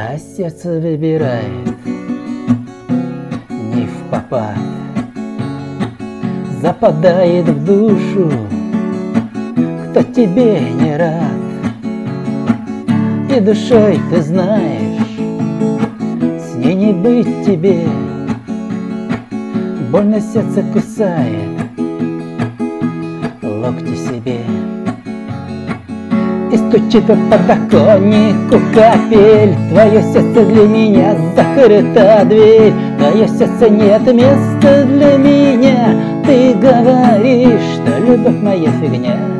А сердце выбирает не в попад. Западает в душу, кто тебе не рад? И душой ты знаешь, с ней не быть тебе. Больно сердце кусает, локти себе И стучит по подоконнику капель. Твое сердце для меня закрыта дверь. Твое сердце нет места для меня. Ты говоришь, что любовь моя фигня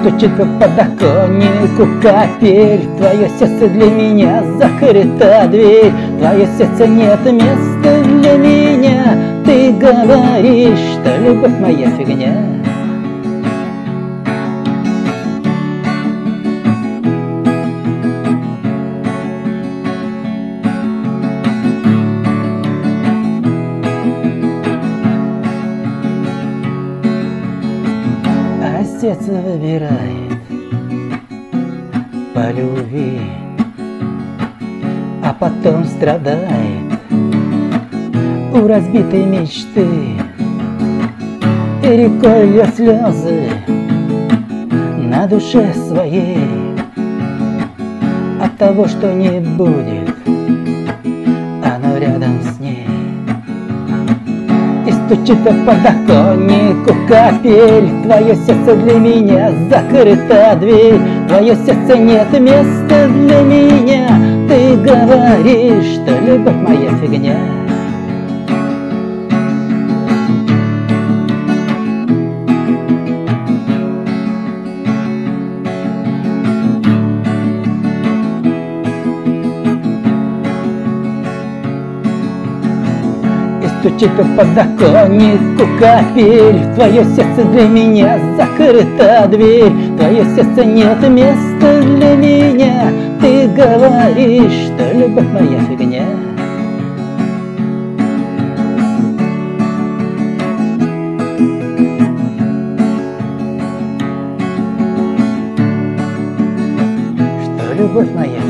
Стучит по подоконнику капель Твое сердце для меня закрыта дверь. Твое сердце нет места для меня. Ты говоришь, что любовь моя фигня сердце выбирает по любви, а потом страдает у разбитой мечты. И рекой льет слезы на душе своей от того, что не будет стучит по подоконнику капель Твое сердце для меня закрыта дверь. Твое сердце нет места для меня. Ты говоришь, что любовь моя фигня стучит по подоконнику капель Твое сердце для меня закрыта дверь. Твое сердце нет места для меня. Ты говоришь, что любовь моя фигня. Что любовь моя